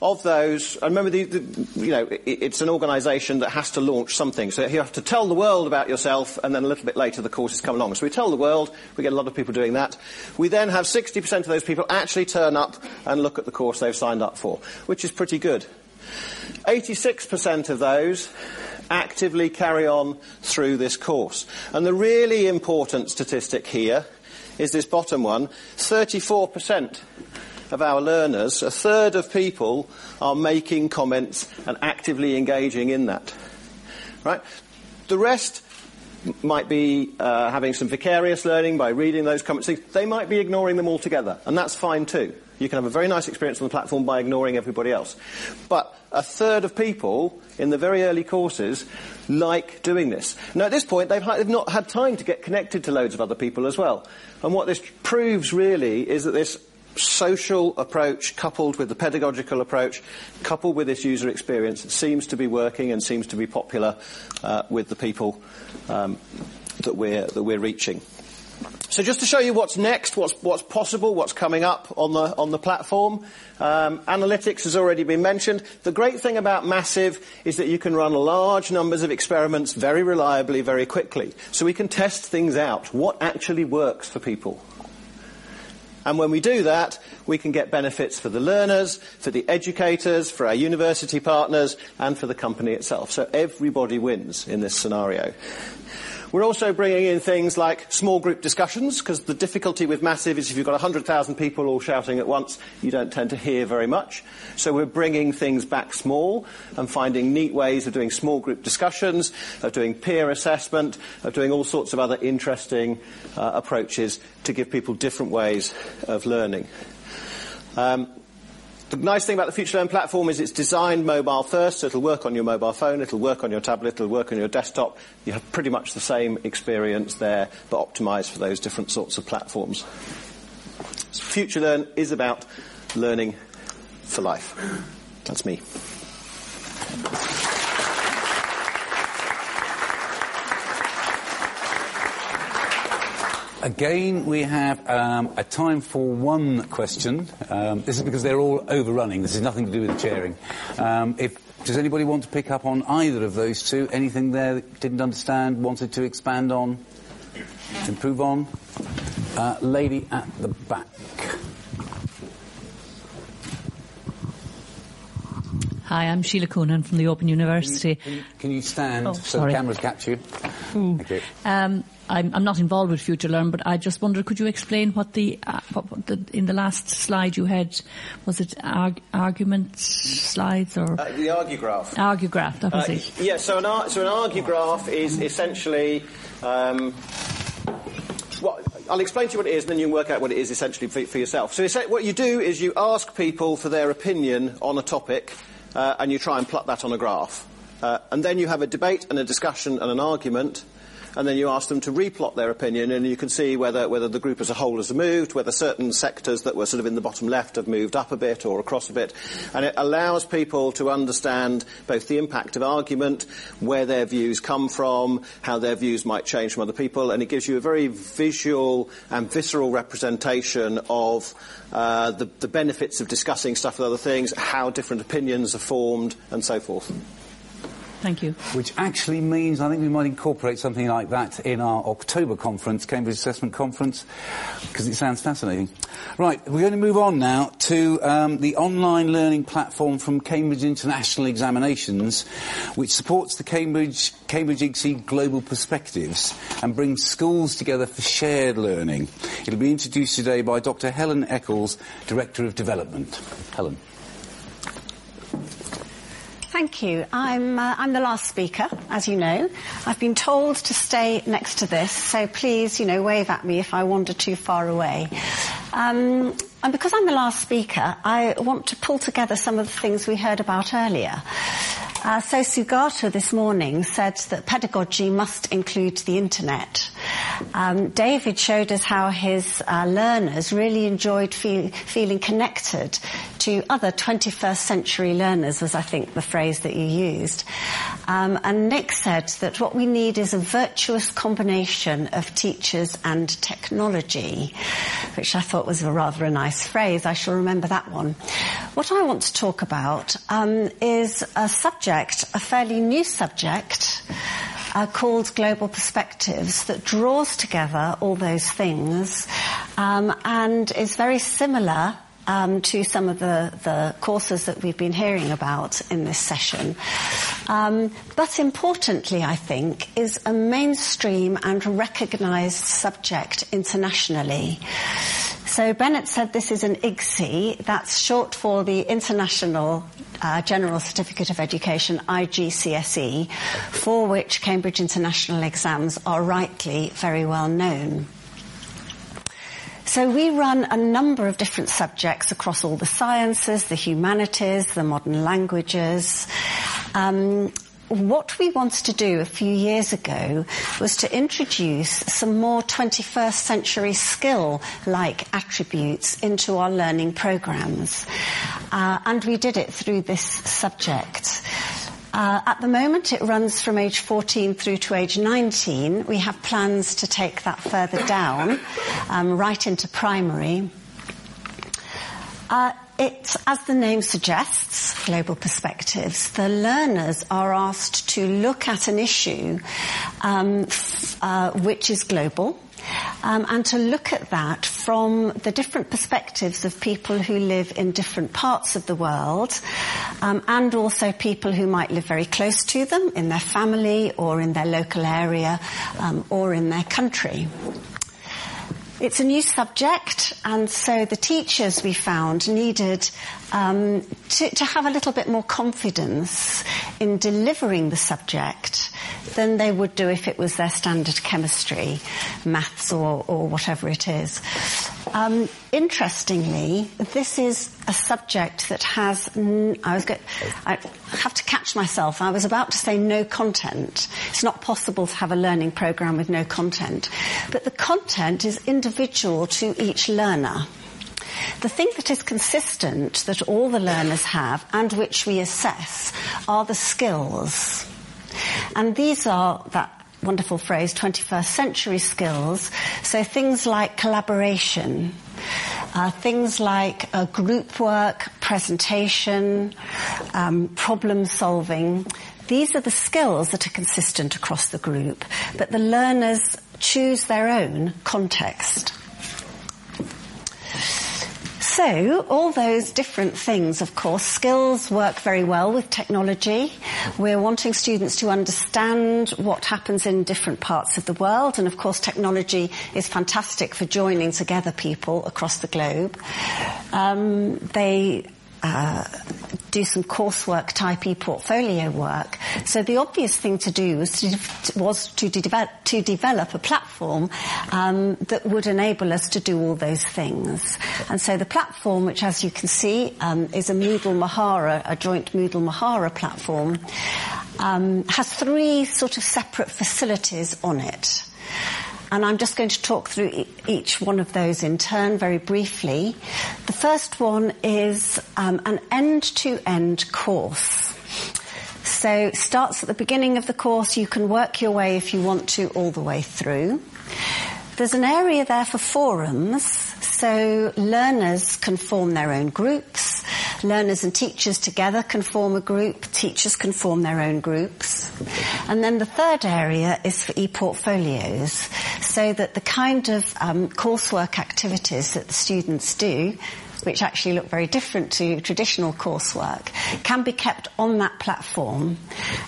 of those, I remember, the, the, you know, it, it's an organisation that has to launch something. So you have to tell the world about yourself, and then a little bit later the courses come along. So we tell the world, we get a lot of people doing that. We then have 60% of those people actually turn up and look at the course they've signed up for, which is pretty good. 86% of those actively carry on through this course. And the really important statistic here is this bottom one 34% of our learners, a third of people, are making comments and actively engaging in that. Right? The rest might be uh, having some vicarious learning by reading those comments. They might be ignoring them altogether, and that's fine too. You can have a very nice experience on the platform by ignoring everybody else. But a third of people in the very early courses like doing this. Now, at this point, they've, they've not had time to get connected to loads of other people as well. And what this proves really is that this social approach coupled with the pedagogical approach coupled with this user experience seems to be working and seems to be popular uh, with the people um, that we're that we're reaching. So just to show you what's next, what's, what's possible, what's coming up on the, on the platform, um, analytics has already been mentioned. The great thing about Massive is that you can run large numbers of experiments very reliably, very quickly. So we can test things out. What actually works for people? And when we do that, we can get benefits for the learners, for the educators, for our university partners, and for the company itself. So everybody wins in this scenario. We're also bringing in things like small group discussions, because the difficulty with Massive is if you've got 100,000 people all shouting at once, you don't tend to hear very much. So we're bringing things back small and finding neat ways of doing small group discussions, of doing peer assessment, of doing all sorts of other interesting uh, approaches to give people different ways of learning. Um, the nice thing about the FutureLearn platform is it's designed mobile first, so it'll work on your mobile phone, it'll work on your tablet, it'll work on your desktop. You have pretty much the same experience there, but optimized for those different sorts of platforms. So FutureLearn is about learning for life. That's me. Again, we have um, a time for one question. Um, this is because they're all overrunning. This is nothing to do with the chairing. Um, if does anybody want to pick up on either of those two? Anything there that didn't understand, wanted to expand on, improve on? Uh, lady at the back. Hi, I'm Sheila Conan from the Open University. Can you, can you, can you stand oh, so sorry. the cameras catch you? Mm. Thank you. Um, I'm, I'm, not involved with FutureLearn, but I just wondered, could you explain what the, uh, what, the in the last slide you had, was it arg- argument slides or? Uh, the argue-graph. Argue-graph, that was uh, it. Yeah, so an, ar- so an argue-graph is essentially, um, well, I'll explain to you what it is, and then you can work out what it is essentially for, for yourself. So what you do is you ask people for their opinion on a topic, uh, and you try and plot that on a graph. Uh, and then you have a debate and a discussion and an argument, and then you ask them to replot their opinion, and you can see whether, whether the group as a whole has moved, whether certain sectors that were sort of in the bottom left have moved up a bit or across a bit. And it allows people to understand both the impact of argument, where their views come from, how their views might change from other people, and it gives you a very visual and visceral representation of uh, the, the benefits of discussing stuff with other things, how different opinions are formed, and so forth. Thank you. Which actually means I think we might incorporate something like that in our October conference, Cambridge Assessment Conference, because it sounds fascinating. Right, we're going to move on now to um, the online learning platform from Cambridge International Examinations, which supports the Cambridge Cambridge IGCSE Global Perspectives and brings schools together for shared learning. It'll be introduced today by Dr. Helen Eccles, Director of Development. Helen. Thank you. I'm, uh, I'm the last speaker, as you know. I've been told to stay next to this, so please, you know, wave at me if I wander too far away. Um, and because I'm the last speaker, I want to pull together some of the things we heard about earlier. Uh, so Sugata this morning said that pedagogy must include the internet. Um, David showed us how his uh, learners really enjoyed feel, feeling connected to other 21st century learners was I think the phrase that you used. Um, and Nick said that what we need is a virtuous combination of teachers and technology, which I thought was a rather a nice phrase. I shall remember that one. What I want to talk about um, is a subject, a fairly new subject, uh, called Global Perspectives that draws together all those things um, and is very similar um, to some of the, the, courses that we've been hearing about in this session. Um, but importantly, I think, is a mainstream and recognised subject internationally. So Bennett said this is an IGCSE. That's short for the International uh, General Certificate of Education, IGCSE, for which Cambridge International exams are rightly very well known. So we run a number of different subjects across all the sciences, the humanities, the modern languages. Um, what we wanted to do a few years ago was to introduce some more 21st century skill like attributes into our learning programs. Uh, and we did it through this subject. Uh, at the moment, it runs from age 14 through to age 19. We have plans to take that further down, um, right into primary. Uh, it, as the name suggests, global perspectives, the learners are asked to look at an issue um, uh, which is global, um, and to look at that from the different perspectives of people who live in different parts of the world, um, and also people who might live very close to them in their family or in their local area um, or in their country. It's a new subject, and so the teachers we found needed um, to, to, have a little bit more confidence in delivering the subject than they would do if it was their standard chemistry, maths, or, or whatever it is. Um, interestingly, this is a subject that has. N- I was. Go- I have to catch myself. I was about to say no content. It's not possible to have a learning program with no content, but the content is individual to each learner. The thing that is consistent that all the learners have and which we assess are the skills. And these are that wonderful phrase, 21st century skills. So things like collaboration, uh, things like uh, group work, presentation, um, problem solving. These are the skills that are consistent across the group, but the learners choose their own context. So, all those different things, of course, skills work very well with technology. We're wanting students to understand what happens in different parts of the world, and of course, technology is fantastic for joining together people across the globe. Um, they uh, do some coursework type e-portfolio work. So the obvious thing to do was to, was to, de- to develop a platform um, that would enable us to do all those things. And so the platform, which as you can see um, is a Moodle Mahara, a joint Moodle Mahara platform, um, has three sort of separate facilities on it. And I'm just going to talk through e- each one of those in turn very briefly. The first one is um, an end-to-end course. So starts at the beginning of the course. You can work your way if you want to all the way through. There's an area there for forums, so learners can form their own groups. Learners and teachers together can form a group. Teachers can form their own groups. And then the third area is for e-portfolios, so that the kind of um, coursework activities that the students do which actually look very different to traditional coursework, can be kept on that platform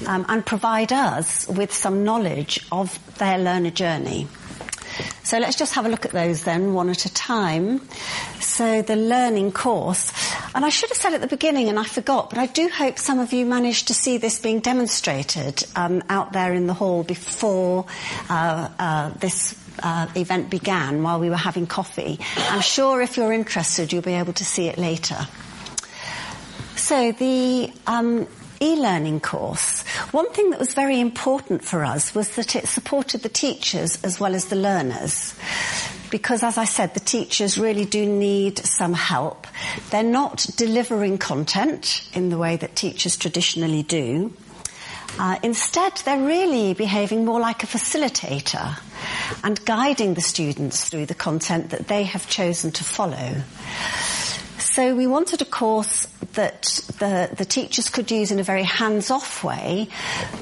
um, and provide us with some knowledge of their learner journey. So let's just have a look at those then, one at a time. So the learning course. And I should have said at the beginning, and I forgot, but I do hope some of you managed to see this being demonstrated um, out there in the hall before uh, uh, this uh, event began while we were having coffee. I'm sure if you're interested, you'll be able to see it later. So the um, e-learning course, one thing that was very important for us was that it supported the teachers as well as the learners. Because as I said, the teachers really do need some help. They're not delivering content in the way that teachers traditionally do. Uh, instead, they're really behaving more like a facilitator and guiding the students through the content that they have chosen to follow. So we wanted a course that the, the teachers could use in a very hands-off way,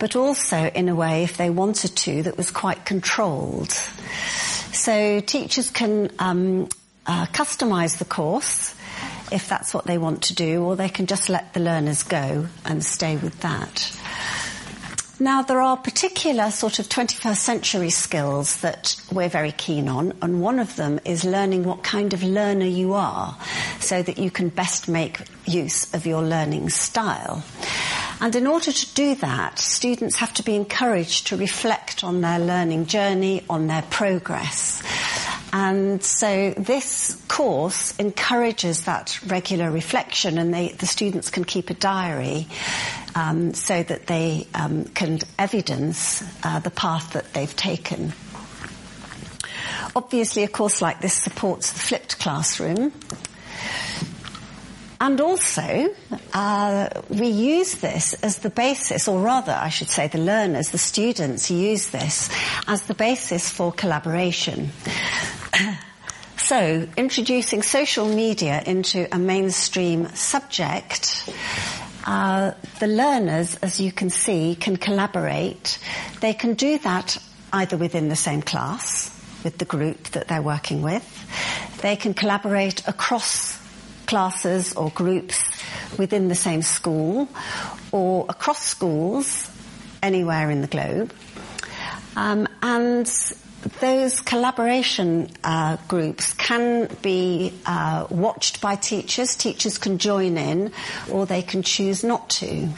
but also in a way, if they wanted to, that was quite controlled. So teachers can um, uh, customise the course if that's what they want to do, or they can just let the learners go and stay with that. Now, there are particular sort of 21st century skills that we're very keen on, and one of them is learning what kind of learner you are so that you can best make use of your learning style. And in order to do that, students have to be encouraged to reflect on their learning journey, on their progress. And so this course encourages that regular reflection and they, the students can keep a diary um, so that they um, can evidence uh, the path that they've taken. Obviously, a course like this supports the flipped classroom. And also, uh, we use this as the basis, or rather, I should say, the learners, the students use this as the basis for collaboration. So, introducing social media into a mainstream subject uh, the learners, as you can see, can collaborate. They can do that either within the same class, with the group that they're working with. They can collaborate across classes or groups within the same school or across schools anywhere in the globe. Um, and those collaboration uh, groups can be uh, watched by teachers. Teachers can join in, or they can choose not to.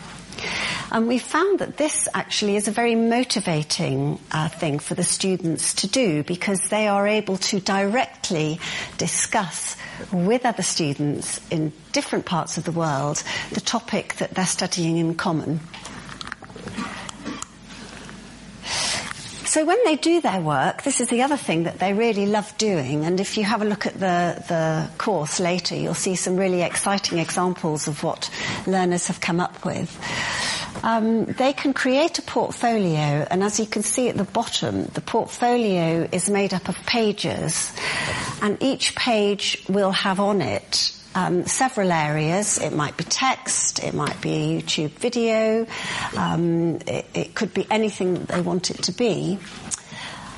And we found that this actually is a very motivating uh, thing for the students to do because they are able to directly discuss with other students in different parts of the world the topic that they're studying in common. So when they do their work, this is the other thing that they really love doing. And if you have a look at the, the course later, you'll see some really exciting examples of what learners have come up with. Um, they can create a portfolio, and as you can see at the bottom, the portfolio is made up of pages, and each page will have on it um, several areas. It might be text, it might be a YouTube video, um, it, it, could be anything that they want it to be.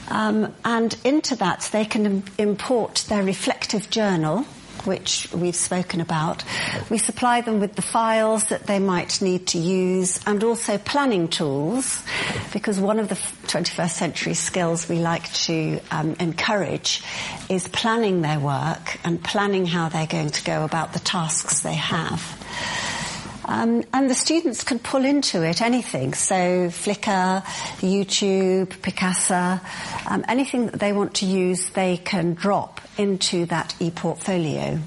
Um, and into that, they can import their reflective journal, which we've spoken about. We supply them with the files that they might need to use and also planning tools because one of the 21st century skills we like to um, encourage is planning their work and planning how they're going to go about the tasks they have. Um, and the students can pull into it anything. So Flickr, YouTube, Picasa, um, anything that they want to use, they can drop into that e-portfolio.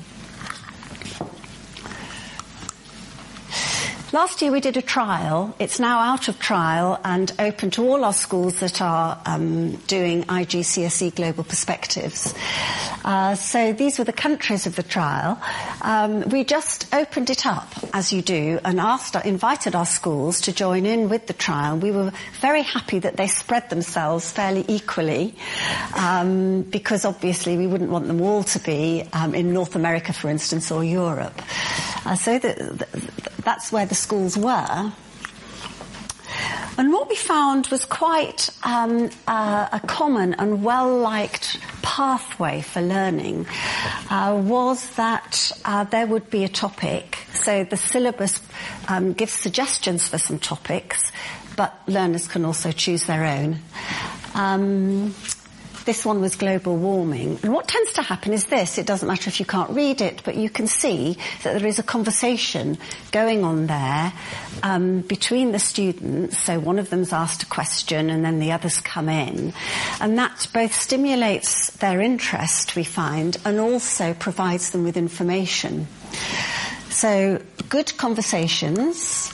Last year we did a trial. It's now out of trial and open to all our schools that are um, doing IGCSE Global Perspectives. Uh, so these were the countries of the trial. Um, we just opened it up, as you do, and asked, invited our schools to join in with the trial. We were very happy that they spread themselves fairly equally, um, because obviously we wouldn't want them all to be um, in North America, for instance, or Europe. Uh, so the, the, that's where the schools were. And what we found was quite um, uh, a common and well-liked pathway for learning uh, was that uh, there would be a topic. So the syllabus um, gives suggestions for some topics, but learners can also choose their own. Um, this one was global warming. And what tends to happen is this, it doesn't matter if you can't read it, but you can see that there is a conversation going on there um, between the students. So one of them's asked a question and then the others come in. And that both stimulates their interest, we find, and also provides them with information. So good conversations,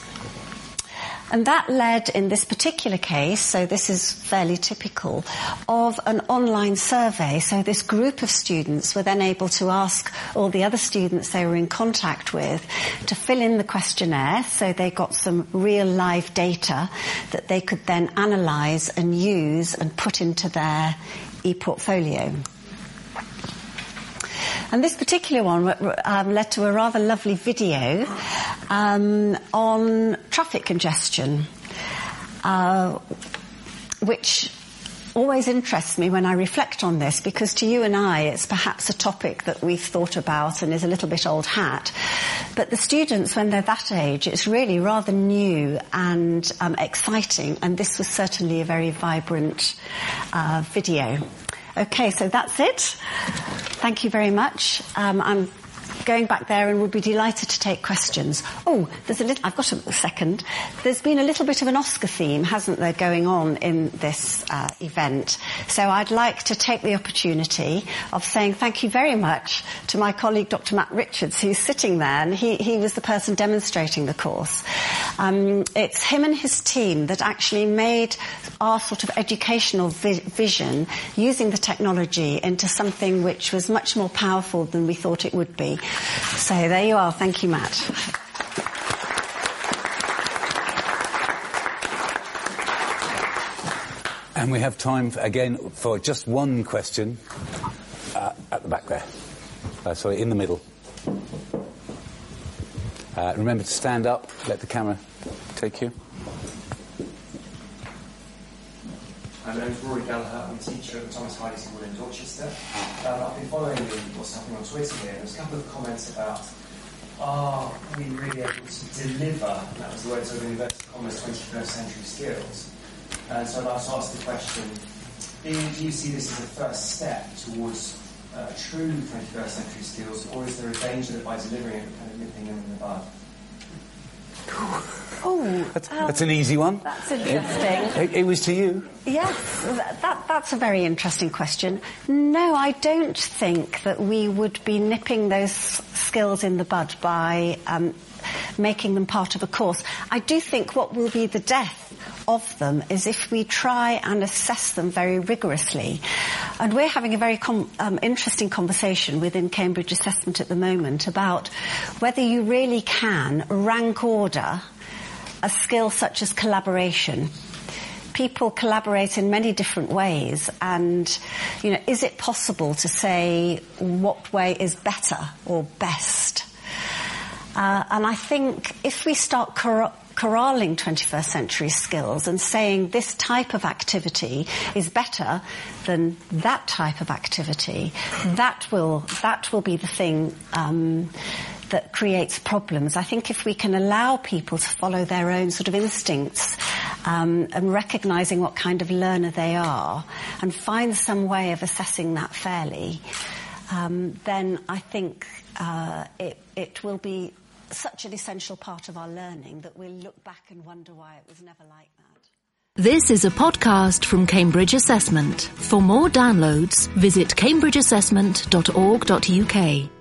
and that led in this particular case, so this is fairly typical, of an online survey. So this group of students were then able to ask all the other students they were in contact with to fill in the questionnaire so they got some real live data that they could then analyse and use and put into their e-portfolio. And this particular one um, led to a rather lovely video um, on traffic congestion, uh, which always interests me when I reflect on this because to you and I it's perhaps a topic that we've thought about and is a little bit old hat. But the students, when they're that age, it's really rather new and um, exciting and this was certainly a very vibrant uh, video. Okay, so that's it. Thank you very much. Um, I'm going back there and would be delighted to take questions. Oh, there's a little, I've got a second. There's been a little bit of an Oscar theme, hasn't there, going on in this uh, event. So I'd like to take the opportunity of saying thank you very much to my colleague Dr. Matt Richards, who's sitting there, and he, he was the person demonstrating the course. Um, it's him and his team that actually made our sort of educational vi- vision using the technology into something which was much more powerful than we thought it would be. So there you are. Thank you, Matt. And we have time for, again for just one question uh, at the back there. Uh, sorry, in the middle. Uh, remember to stand up. Let the camera take you. My name is Rory Gallagher. I'm a teacher at Thomas Hardye School in Dorchester. Um, I've been following what's happening on Twitter here. There's a couple of comments about are we really able to deliver, that was the word, of inverted commas, 21st century skills? And so I'd like to ask the question, do you see this as a first step towards uh, true 21st century skills, or is there a danger that by delivering it, we're kind of nipping them in the bud? Oh, that's, um, that's, an easy one. That's interesting. It, it, was to you. Yes, that, that's a very interesting question. No, I don't think that we would be nipping those skills in the bud by um, making them part of a course. I do think what will be the death of them is if we try and assess them very rigorously. And we're having a very com- um, interesting conversation within Cambridge Assessment at the moment about whether you really can rank order a skill such as collaboration people collaborate in many different ways and you know is it possible to say what way is better or best uh, and I think if we start cor- corralling 21st century skills and saying this type of activity is better than that type of activity, that will that will be the thing. Um, that creates problems. I think if we can allow people to follow their own sort of instincts um, and recognizing what kind of learner they are and find some way of assessing that fairly, um, then I think uh, it, it will be such an essential part of our learning that we'll look back and wonder why it was never like that. This is a podcast from Cambridge Assessment. For more downloads, visit cambridgeassessment.org.uk.